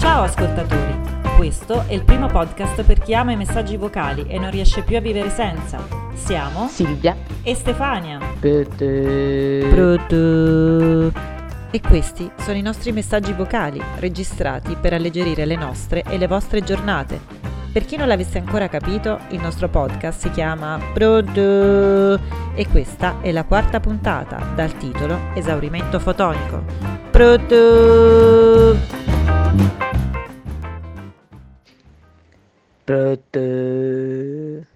Ciao ascoltatori, questo è il primo podcast per chi ama i messaggi vocali e non riesce più a vivere senza. Siamo Silvia e Stefania. E questi sono i nostri messaggi vocali, registrati per alleggerire le nostre e le vostre giornate. Per chi non l'avesse ancora capito, il nostro podcast si chiama Pronto e questa è la quarta puntata dal titolo Esaurimento fotonico. Pronto! Pronto.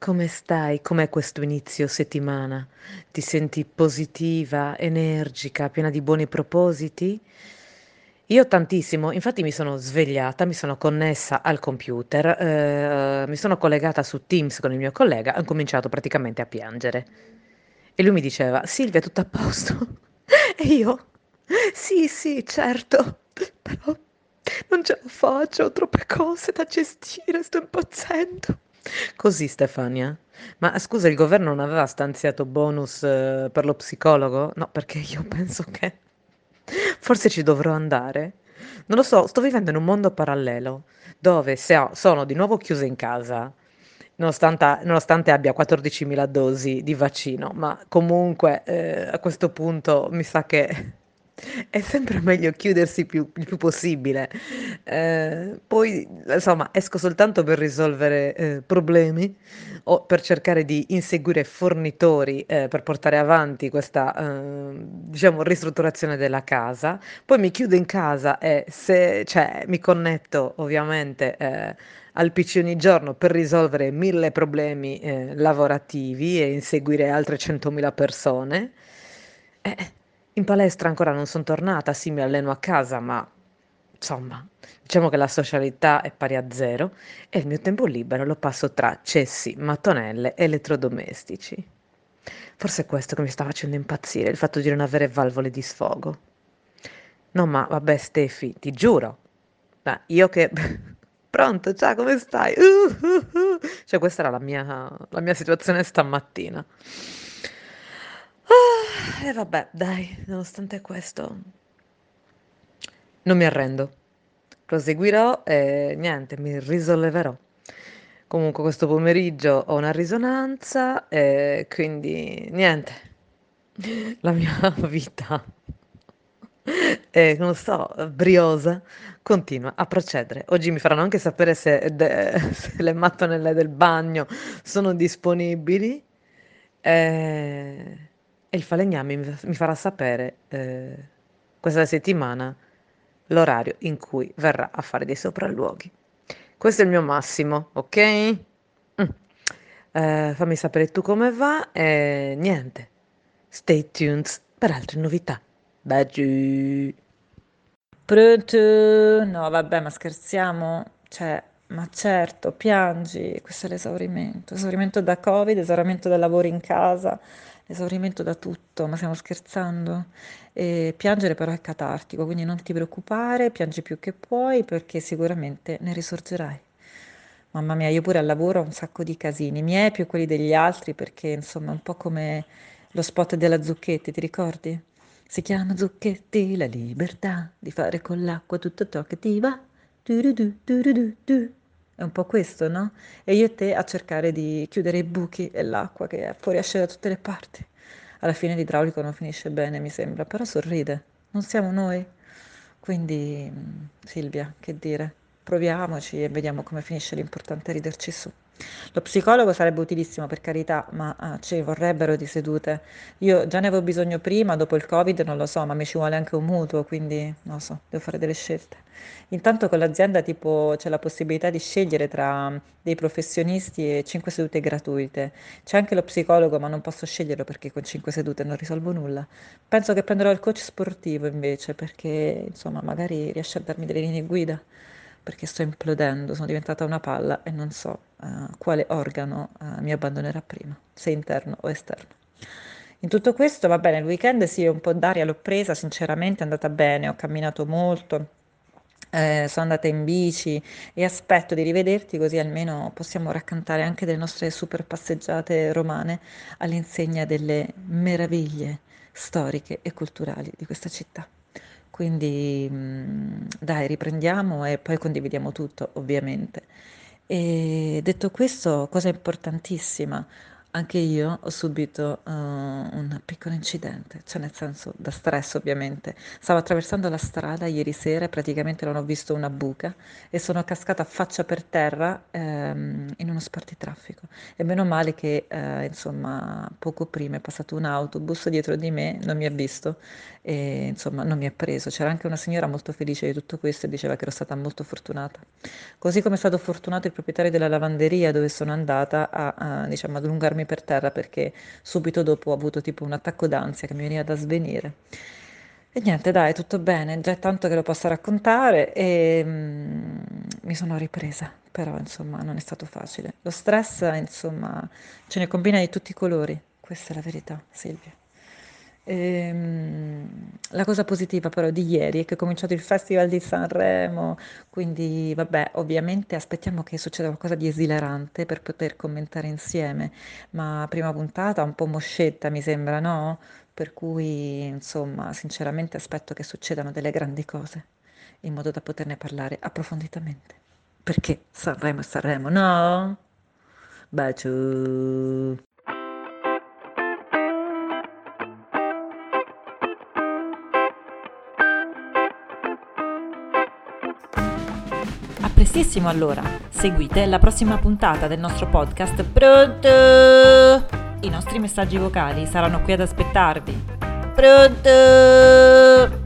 Come stai? Com'è questo inizio settimana? Ti senti positiva, energica, piena di buoni propositi? Io tantissimo, infatti mi sono svegliata, mi sono connessa al computer, eh, mi sono collegata su Teams con il mio collega e ho cominciato praticamente a piangere. E lui mi diceva, Silvia, tutto a posto? E io, sì, sì, certo, però non ce la faccio, ho troppe cose da gestire, sto impazzendo. Così Stefania? Ma scusa, il governo non aveva stanziato bonus eh, per lo psicologo? No, perché io penso che forse ci dovrò andare. Non lo so, sto vivendo in un mondo parallelo dove se sono di nuovo chiusa in casa, nonostante, nonostante abbia 14.000 dosi di vaccino, ma comunque eh, a questo punto mi sa che è sempre meglio chiudersi più, il più possibile. Eh, poi, insomma, esco soltanto per risolvere eh, problemi o per cercare di inseguire fornitori eh, per portare avanti questa, eh, diciamo, ristrutturazione della casa. Poi mi chiudo in casa e se, cioè, mi connetto ovviamente eh, al PC ogni giorno per risolvere mille problemi eh, lavorativi e inseguire altre 100.000 persone. In palestra ancora non son tornata, sì, mi alleno a casa, ma insomma, diciamo che la socialità è pari a zero e il mio tempo libero lo passo tra cessi, mattonelle e elettrodomestici. Forse è questo che mi sta facendo impazzire, il fatto di non avere valvole di sfogo. No, ma vabbè, Stefi, ti giuro. Ma io che... Pronto, ciao, come stai? Uh, uh, uh. Cioè, questa era la mia, la mia situazione stamattina. E vabbè, dai, nonostante questo, non mi arrendo. Proseguirò e niente, mi risolleverò. Comunque questo pomeriggio ho una risonanza e quindi niente, la mia vita è, non so, briosa, continua a procedere. Oggi mi faranno anche sapere se, de- se le mattonelle del bagno sono disponibili. E, e il falegname mi, farà sapere eh, questa settimana l'orario in cui verrà a fare dei sopralluoghi. Questo è il mio massimo, ok? Mm. Eh, fammi sapere tu come va e niente. Stay tuned per altre novità. Baci. Pronto? No, vabbè, ma scherziamo? Cioè, ma certo, piangi, questo è l'esaurimento. Esaurimento da Covid, esaurimento da lavoro in casa, esaurimento da tutto, ma stiamo scherzando? E piangere però è catartico, quindi non ti preoccupare, piangi più che puoi perché sicuramente ne risorgerai. Mamma mia, io pure al lavoro ho un sacco di casini, miei più quelli degli altri perché insomma è un po' come lo spot della Zucchetti, ti ricordi? Si chiama Zucchetti la libertà di fare con l'acqua tutto ciò che ti va. Turudu, turudu, tu. È un po' questo, no? E io e te a cercare di chiudere i buchi e l'acqua che fuoriesce da tutte le parti. Alla fine l'idraulico non finisce bene, mi sembra, però sorride. Non siamo noi. Quindi, mm, Silvia, che dire? Proviamoci e vediamo come finisce, l'importante riderci su. Lo psicologo sarebbe utilissimo per carità, ma ah, ci vorrebbero di sedute. Io già ne avevo bisogno prima, dopo il Covid non lo so, ma mi ci vuole anche un mutuo, quindi non so, devo fare delle scelte. Intanto con l'azienda tipo c'è la possibilità di scegliere tra dei professionisti e 5 sedute gratuite. C'è anche lo psicologo, ma non posso sceglierlo perché con 5 sedute non risolvo nulla. Penso che prenderò il coach sportivo invece, perché insomma magari riesce a darmi delle linee guida perché sto implodendo, sono diventata una palla e non so uh, quale organo uh, mi abbandonerà prima, se interno o esterno. In tutto questo, va bene, il weekend sì, un po' d'aria l'ho presa, sinceramente è andata bene, ho camminato molto, eh, sono andata in bici e aspetto di rivederti così almeno possiamo raccontare anche delle nostre super passeggiate romane all'insegna delle meraviglie storiche e culturali di questa città. Quindi mm, dai, riprendiamo e poi condividiamo tutto, ovviamente. E detto questo, cosa importantissima, anche io ho subito uh, un piccolo incidente, cioè nel senso da stress ovviamente. Stavo attraversando la strada ieri sera e praticamente non ho visto una buca e sono cascata faccia per terra um, in uno spartitraffico. E meno male che uh, insomma poco prima è passato un autobus dietro di me, non mi ha visto e insomma non mi ha preso. C'era anche una signora molto felice di tutto questo e diceva che ero stata molto fortunata. Così come è stato fortunato il proprietario della lavanderia dove sono andata a, a diciamo, ad allungarmi per terra perché subito dopo ho avuto tipo un attacco d'ansia che mi veniva da svenire. E niente, dai, tutto bene, già è tanto che lo posso raccontare e mm, mi sono ripresa, però insomma non è stato facile. Lo stress, insomma, ce ne combina di tutti i colori, questa è la verità, Silvia. Ehm, la cosa positiva però di ieri è che è cominciato il Festival di Sanremo, quindi vabbè, ovviamente aspettiamo che succeda qualcosa di esilarante per poter commentare insieme, ma prima puntata un po' moscetta mi sembra, no? Per cui, insomma, sinceramente aspetto che succedano delle grandi cose, in modo da poterne parlare approfonditamente. Perché Sanremo è Sanremo, no? Bacio! Prestissimo allora. Seguite la prossima puntata del nostro podcast Pronto! I nostri messaggi vocali saranno qui ad aspettarvi. Pronto!